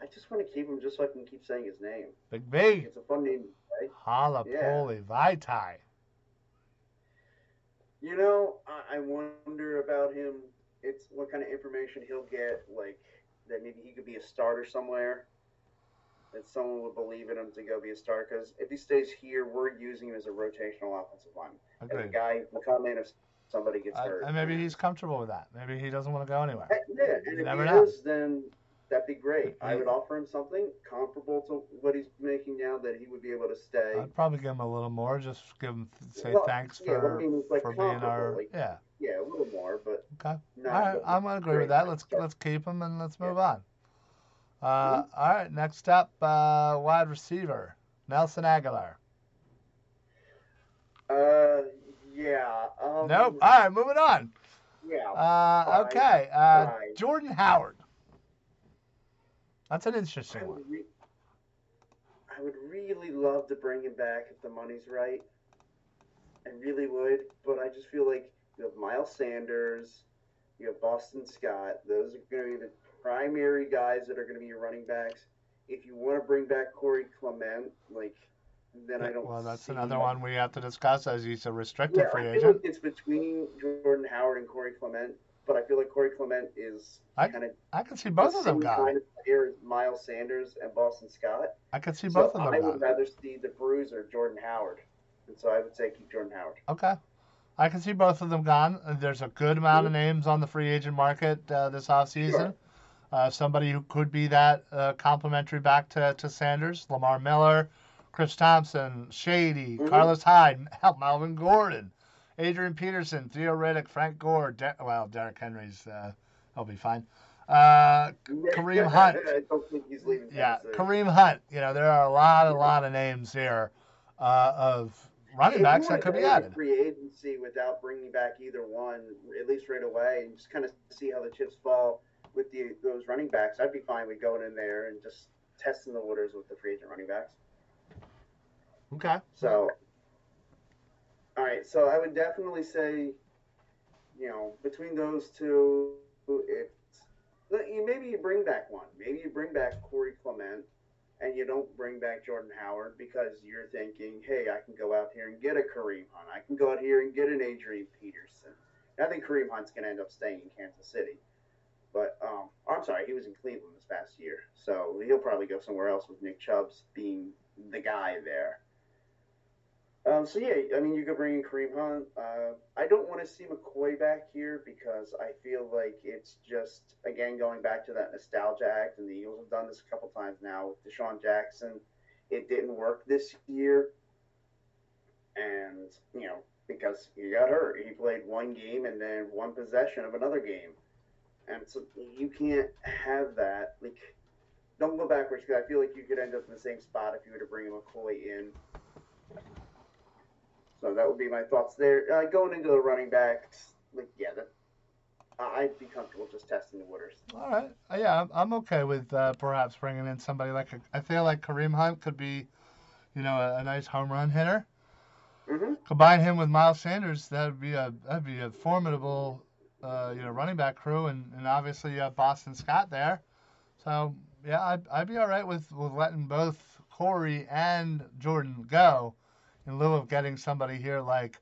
I just want to keep him just so I can keep saying his name. Big V. It's a fun name to say. Halapoulivaati Vaitai. You know, I, I wonder about him. It's what kind of information he'll get, like that maybe he could be a starter somewhere. That someone would believe in him to go be a starter. Because if he stays here, we're using him as a rotational offensive lineman, as a guy who can come in if somebody gets Uh, hurt. and maybe he's comfortable with that. Maybe he doesn't want to go anywhere. Yeah, and You if never he is, then that'd be great. I would offer him something comparable to what he's making now, that he would be able to stay. I'd probably give him a little more. Just give him say Well, thanks yeah, for I mean, like for being our like- yeah. Yeah, a little more, but Okay. All right, I'm gonna agree with that. Let's let's keep him and let's Yeah. move on. Uh, all right, next up, uh, wide receiver Nelson Agholor. Uh, yeah. Um, Nope. All right, moving on. Yeah. Uh, okay, uh, Jordan Howard. That's an I interesting one. re- I would really love to bring him back if the money's right. I really would, but I just feel like you have Miles Sanders, you have Boston Scott. Those are going to be the primary guys that are going to be your running backs. If you want to bring back Corey Clement, like, then I don't. Well, that's another one we have to discuss as he's a restricted Yeah, free I feel like agent. it's between Jordan Howard and Corey Clement, but I feel like Corey Clement is I- kind of I can see both the of them gone. kind of player as Miles Sanders and Boston Scott. I can see So both of them. Gone. I would rather see the Bruiser Jordan Howard, and so I would say keep Jordan Howard. Okay. I can see both of them gone. There's a good amount of names on the free agent market uh, this offseason. Sure. Uh, somebody who could be that uh, complimentary back to, to Sanders, Lamar Miller, Chris Thompson, Shady, Mhm. Carlos Hyde, Melvin Gordon. Adrian Peterson, Theo Riddick, Frank Gore. De- well, Derrick Henry's uh, he'll be fine. Uh, Kareem Hunt. I don't think he's leaving. yeah. Kareem Hunt. You know, there are a lot, a lot of names here uh, of running backs that could be added. Free agency without bringing back either one, at least right away, and just kind of see how the chips fall with the those running backs. I'd be fine with going in there and just testing the waters with the free agent running backs. Okay. So, all right. So I would definitely say, you know, between those two, you maybe you bring back one. Maybe you bring back Corey Clement, and you don't bring back Jordan Howard because you're thinking, hey, I can go out here and get a Kareem Hunt. I can go out here and get an Adrian Peterson. I think Kareem Hunt's going to end up staying in Kansas City. But um, I'm sorry, he was in Cleveland this past year, so he'll probably go somewhere else with Nick Chubb's being the guy there. Um, so yeah, I mean, you could bring in Kareem Hunt. Uh, I don't want to see McCoy back here because I feel like it's just again going back to that nostalgia act, and the Eagles have done this a couple times now with DeSean Jackson. It didn't work this year, and you know because he got hurt. He played one game and then one possession of another game, and so you can't have that. Like, don't go backwards because I feel like you could end up in the same spot if you were to bring McCoy in. So that would be my thoughts there. Uh, going into the running backs, like yeah, that, I'd be comfortable just testing the waters. All right. Uh, yeah, I'm- I'm okay with uh, perhaps bringing in somebody like a, I feel like Kareem Hunt could be, you know, a, a nice home run hitter. Mm-hmm. Combine him with Miles Sanders, that'd be a that'd be a formidable, uh, you know, running back crew, and, and obviously you have Boston Scott there. So yeah, I'd, I'd be all right with, with letting both Corey and Jordan go, in lieu of getting somebody here like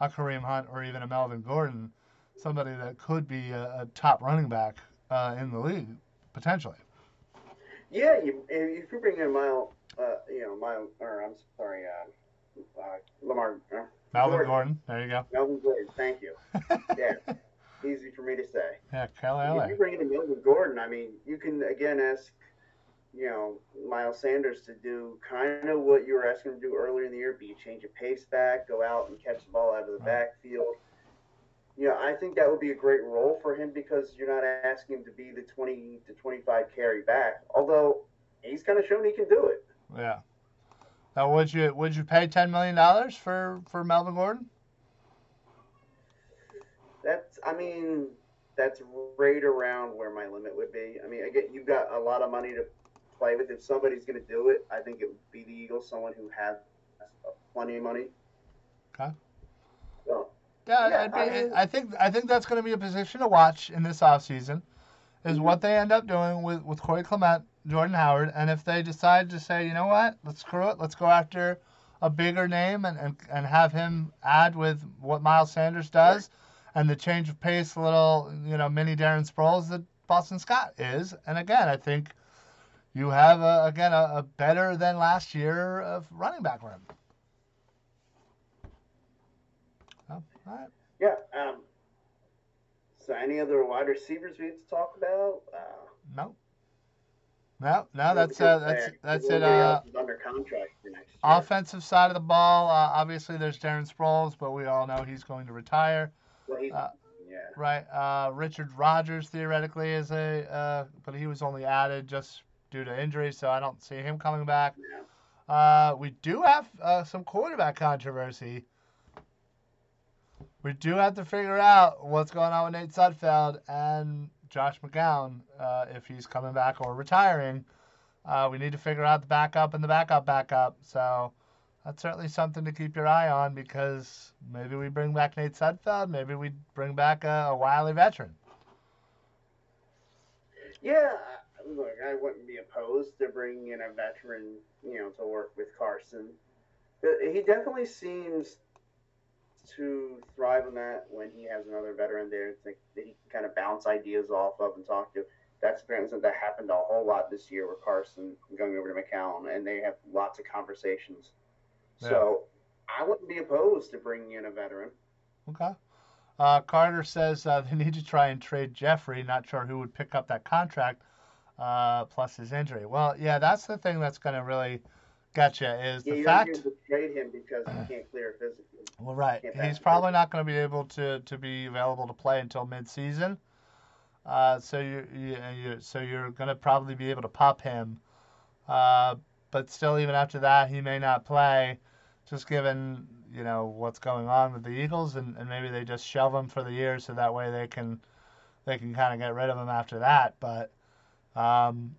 a Kareem Hunt or even a Melvin Gordon, somebody that could be a, a top running back uh, in the league potentially. Yeah, you, if you bring in Mile, uh, you know, Mile, or I'm sorry, uh, uh, Lamar, uh, Melvin Gordon. Gordon, there you go. Melvin Gordon. Thank you. Yeah, easy for me to say. Yeah, Kelly If you bring in Melvin Gordon, I mean, you can again ask, you know, Miles Sanders to do kind of what you were asking him to do earlier in the year, be a change of pace back, go out and catch the ball out of the backfield. You know, I think that would be a great role for him because you're not asking him to be the 20 to 25 carry back. Although he's kind of shown he can do it. Yeah. Now, would you would you pay ten million dollars for for Melvin Gordon? That's, I mean, that's right around where my limit would be. I mean, again, you've got a lot of money to play with. If somebody's going to do it, I think it would be the Eagles, someone who has plenty of money. Okay. So, Yeah, Yeah, I'd be, I I, think I think that's going to be a position to watch in this offseason, is Mhm. what they end up doing with with Corey Clement, Jordan Howard, and if they decide to say, you know what, let's screw it, let's go after a bigger name and and, and have him add with what Miles Sanders does, and the change of pace, little you know mini Darren Sproles that Boston Scott is, and again I think. You have a, again a, a better than last year of running back room. Oh, all right. yeah. Um, so, any other wide receivers we have to talk about? Uh, No. No, no, that's uh, that's uh, that's it. Uh, under contract for next year. offensive side of the ball, uh, obviously there's Darren Sproles, but we all know he's going to retire, Well, uh, yeah. right? Uh, Richard Rogers theoretically is a, uh, but he was only added just due to injury, so I don't see him coming back. Uh, we do have uh, some quarterback controversy. We do have to figure out what's going on with Nate Sudfeld and Josh McCown, uh, if he's coming back or retiring. Uh, we need to figure out the backup and the backup backup. So that's certainly something to keep your eye on because maybe we bring back Nate Sudfeld, maybe we bring back a, a wily veteran. Yeah, look, I wouldn't be opposed to bringing in a veteran, you know, to work with Carson. He definitely seems to thrive on that when he has another veteran there. That he can kind of bounce ideas off of and talk to. That's apparently something that happened a whole lot this year with Carson going over to McCown, and they have lots of conversations. So I wouldn't be opposed to bringing in a veteran. Okay. Uh, Carter says uh, they need to try and trade Jeffery. Not sure who would pick up that contract, uh, plus his injury. Well, yeah, that's the thing that's going to really Gotcha. Is Yeah, the fact to trade him because he can't clear physically. Well, right. Can't He's probably not going to be able to, to be available to play until mid-season. Uh, so you you you so you're going to probably be able to pop him, uh, but still, even after that, he may not play, just given you know what's going on with the Eagles, and, and maybe they just shelve him for the year so that way they can they can kind of get rid of him after that. But um,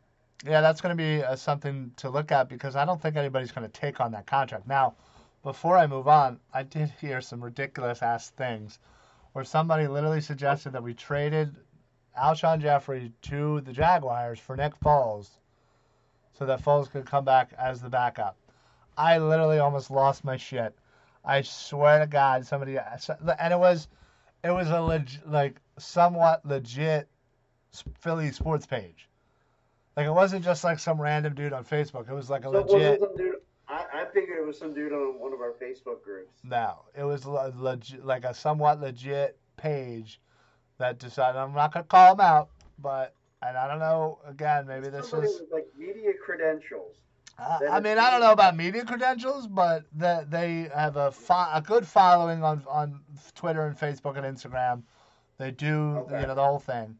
yeah, that's going to be uh, something to look at because I don't think anybody's going to take on that contract now before I move on, I did hear some ridiculous ass things where somebody literally suggested that we traded Alshon Jeffery to the Jaguars for Nick Foles so that Foles could come back as the backup. I literally almost lost my shit. I swear to God, somebody and it was it was a leg, like somewhat legit Philly sports page. Like it wasn't just like some random dude on Facebook. It was like a So legit. wasn't some dude? I, I figured it was some dude on one of our Facebook groups. No, it was le- legit, like a somewhat legit page that decided. I'm not gonna call them out, but and I don't know. Again, maybe this Somebody is. with like media credentials. I, I mean, I don't know about media credentials, but that they have a fo- a good following on on Twitter and Facebook and Instagram. They do, Okay. you know, the whole thing.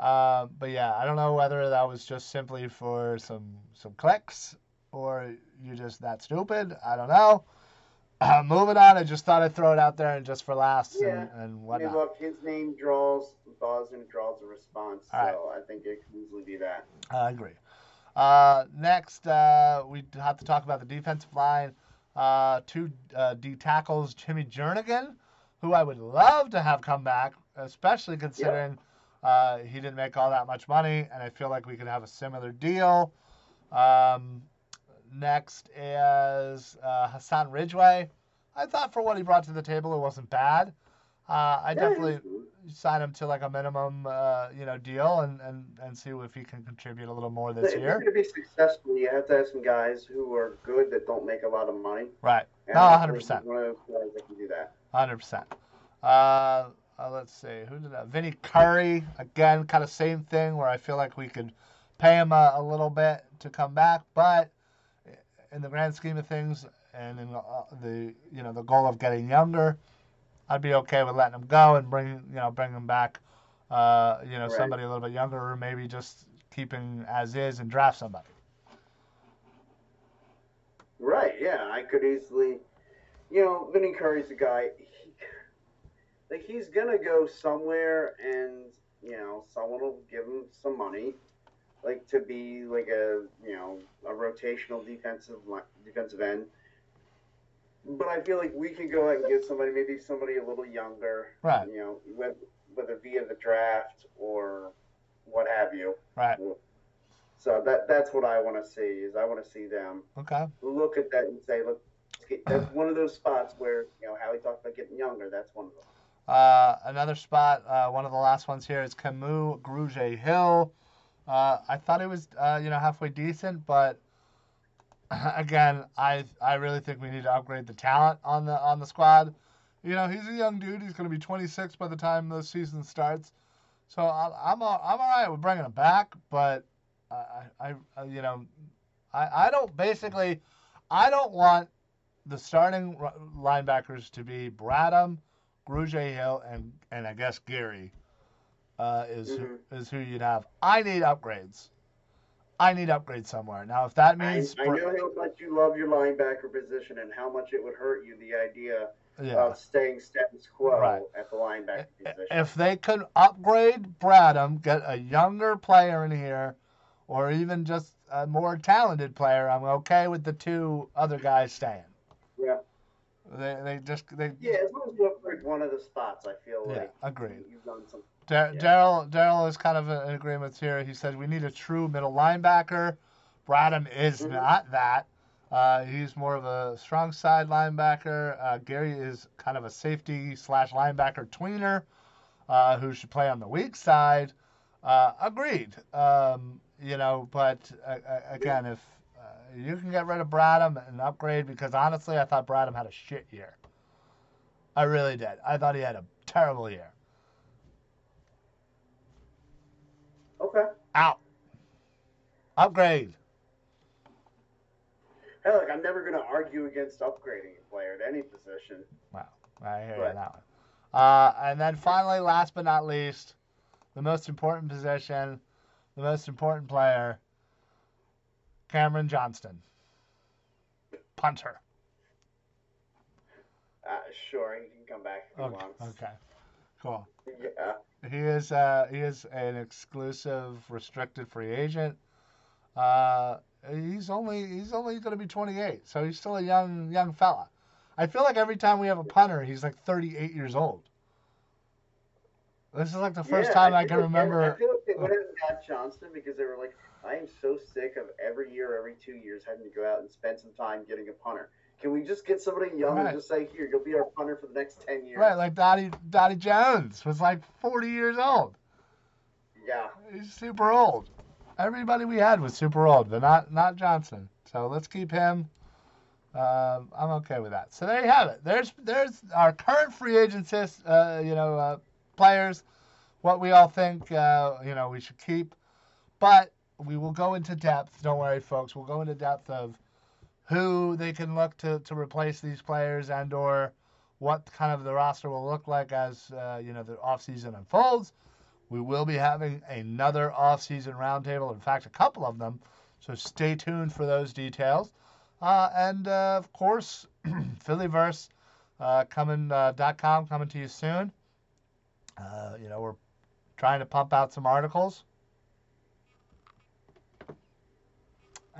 Uh, but yeah, I don't know whether that was just simply for some some clicks or you're just that stupid. I don't know. Uh, moving on, I just thought I'd throw it out there and just for laughs Yeah. and, and whatnot. look, his name draws buzz and draws a response. All right. So I think it can easily be that. I agree. Uh, next, uh, we have to talk about the defensive line. Uh, two uh, D tackles, Timmy Jernigan, who I would love to have come back, especially considering uh, he didn't make all that much money, and I feel like we could have a similar deal. Um, next is uh, Hassan Ridgeway. I thought for what he brought to the table, it wasn't bad. Uh, I Yeah, definitely sign him to like a minimum, uh, you know, deal and, and, and see if he can contribute a little more this If you're year. going to be successful, you have to have some guys who are good that don't make a lot of money. Right. And No, 100%. One of those guys that can do that. Hundred percent. Uh, let's see. Who did that? Vinny Curry. Again, kind of same thing where I feel like we could pay him a, a little bit to come back, but in the grand scheme of things, and in the, uh, the you know the goal of getting younger, I'd be okay with letting him go and bring you know bring him back. Uh, you know Right. somebody a little bit younger, or maybe just keeping as is and draft somebody. Right, yeah. I could easily, you know, Vinny Curry's a guy. Like he's gonna go somewhere, and you know, someone will give him some money, like to be like a you know a rotational defensive defensive end. But I feel like we could go out and get somebody, maybe somebody a little younger, Right. you know, whether, whether via the draft or what have you. Right. So that that's what I want to see is I want to see them Okay. look at that and say, look, that's one of those spots where you know Howie talked about getting younger. That's one of them. Uh, another spot, uh, one of the last ones here is Kamu Grugier-Hill. Uh, I thought it was, uh, you know, halfway decent, but again, I I really think we need to upgrade the talent on the on the squad. You know, he's a young dude. He's going to be 26 by the time the season starts. So I, I'm all, I'm all right with bringing him back, but I, I, I you know, I, I don't basically, I don't want the starting linebackers to be Bradham, Grugier-Hill, and and I guess Gerry uh, is who, is who you'd have. I need upgrades. I need upgrades somewhere. Now, if that I, means I know how much you love your linebacker position and how much it would hurt you the idea yeah. of staying status quo Right. at the linebacker position. If they could upgrade Bradham, get a younger player in here, or even just a more talented player, I'm okay with the two other guys staying. yeah, They, they just they yeah, as long as you one of the spots, I feel Yeah, like agreed. you've done some. Dar- Yeah. Daryl Daryl is kind of in agreement here. He says we need a true middle linebacker. Bradham is Mhm. not that. Uh, he's more of a strong side linebacker. Uh, Gerry is kind of a safety slash linebacker tweener uh, who should play on the weak side. Uh, agreed. Um, you know, but uh, uh, again, if uh, you can get rid of Bradham and upgrade, because honestly, I thought Bradham had a shit year. I really did. I thought he had a terrible year. Okay. Out. Upgrade. Hey, look, I'm never going to argue against upgrading a player at any position. Wow, I hear you Right. on that one. Uh, and then finally, last but not least, the most important position, the most important player, Cameron Johnston, punter. Uh, sure, he can come back if he Okay, wants. okay, cool. Yeah. He is uh, he is an exclusive restricted free agent. Uh, he's only he's only going to be 28, so he's still a young young fella. I feel like every time we have a punter, he's like 38 years old. This is like the first Yeah, time I, feel can like- remember. I feel like they went and got Johnston because they were like, I am so sick of every year, every two years, having to go out and spend some time getting a punter. Can we just get somebody young Right. and just say, here, you'll be our punter for the next 10 years? Right, like Donnie Donnie Jones was like 40 years old. Yeah. He's super old. Everybody we had was super old, but not not Johnston. So let's keep him. Um, I'm okay with that. So there you have it. There's there's our current free agents, uh, you know, uh, players. What we all think, uh, you know, we should keep, but we will go into depth. Don't worry, folks. We'll go into depth of who they can look to to replace these players and or what kind of the roster will look like as uh, you know the offseason unfolds. We will be having another offseason roundtable. In fact, a couple of them. So stay tuned for those details. Uh, and uh, of course, Phillyverse uh, coming uh, .com coming to you soon. Uh, you know, we're trying to pump out some articles.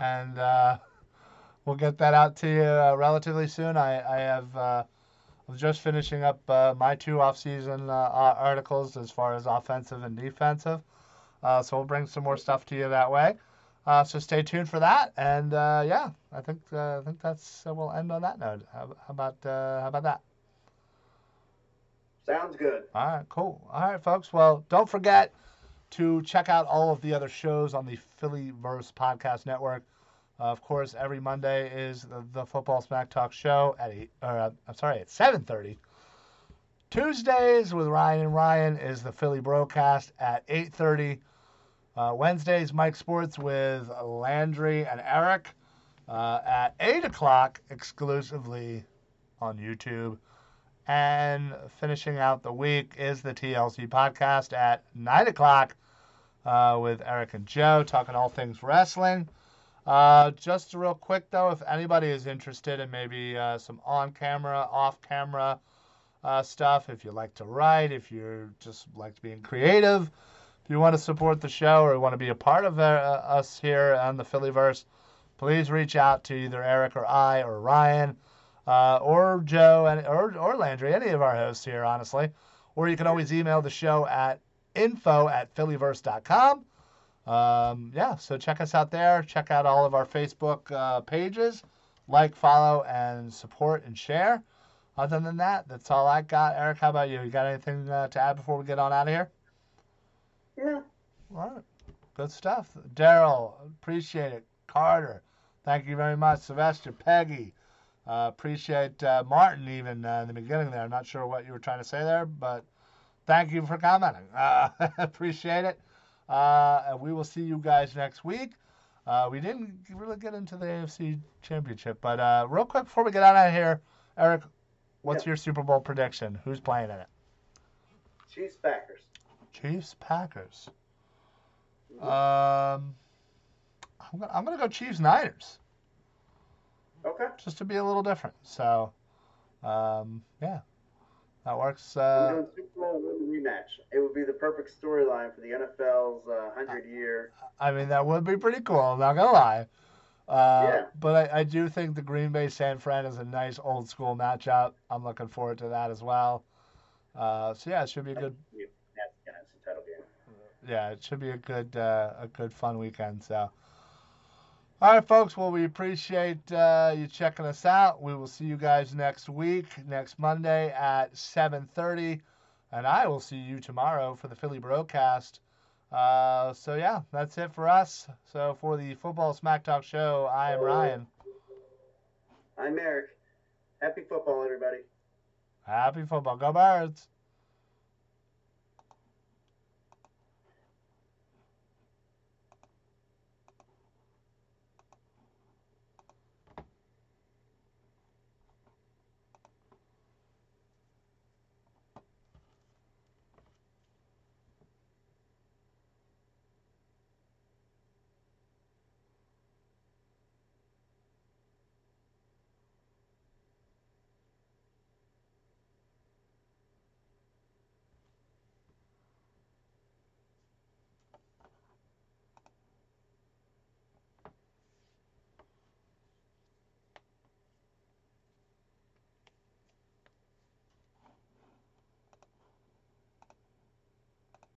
And uh, we'll get that out to you uh, relatively soon. I, I have uh, I'm just finishing up uh, my two off-season uh, articles as far as offensive and defensive. Uh, so we'll bring some more stuff to you that way. Uh, so stay tuned for that. And uh, yeah, I think uh, I think that's uh, we'll end on that note. How, how about uh, how about that? Sounds good. All right, cool. All right, folks. Well, don't forget to check out all of the other shows on the Phillyverse Podcast Network. Uh, of course, every Monday is the, Football Smack Talk show at eight. Or uh, I'm sorry, at seven thirty. Tuesdays with Ryan and Ryan is the Philly Broadcast at eight thirty. Uh, Wednesdays, Mike Sports with Landry and Eric uh, at eight o'clock exclusively on YouTube. And finishing out the week is the TLC podcast at 9 o'clock uh, with Eric and Joe talking all things wrestling. Uh, just real quick, though, if anybody is interested in maybe uh, some on camera, off camera uh, stuff, if you like to write, if you just like being creative, if you want to support the show or want to be a part of uh, us here on the Phillyverse, please reach out to either Eric or I or Ryan uh, or Joe and or, or Landry, any of our hosts here, honestly. Or you can always email the show at info at phillyverse.com. Um, yeah, so check us out there. Check out all of our Facebook uh, pages. Like, follow, and support and share. Other than that, that's all I got. Eric, how about you? You got anything uh, to add before we get on out of here? Yeah. All right. Good stuff. Daryl, appreciate it. Carter, thank you very much. Sylvester, Peggy, uh, appreciate uh, Martin even uh, in the beginning there. I'm not sure what you were trying to say there, but thank you for commenting. Uh, appreciate it. Uh, and we will see you guys next week. Uh, we didn't really get into the AFC Championship, but uh, real quick before we get out of here, Eric, what's Yeah. your Super Bowl prediction? Who's playing in it? Chiefs Packers. Chiefs Packers. Um, I'm gonna, I'm gonna go Chiefs Niners Okay. just to be a little different. So, um, yeah, that works. We're Uh, Super Bowl win rematch. It would be the perfect storyline for the NFL's uh, 100 year. I mean, that would be pretty cool. I'm not gonna lie. Uh, Yeah. But I, I do think the Green Bay San Fran is a nice old school matchup. I'm looking forward to that as well. Uh, so yeah, it should be a good. That's the NFC title game. yeah, it should be a good uh, a good fun weekend. So, all right, folks. Well, we appreciate uh, you checking us out. We will see you guys next week, next Monday at 7:30, and I will see you tomorrow for the Philly broadcast. Uh, so yeah, that's it for us. So for the Football Smack Talk show, I am Ryan. I'm Eric. Happy football, everybody. Happy football. Go Birds.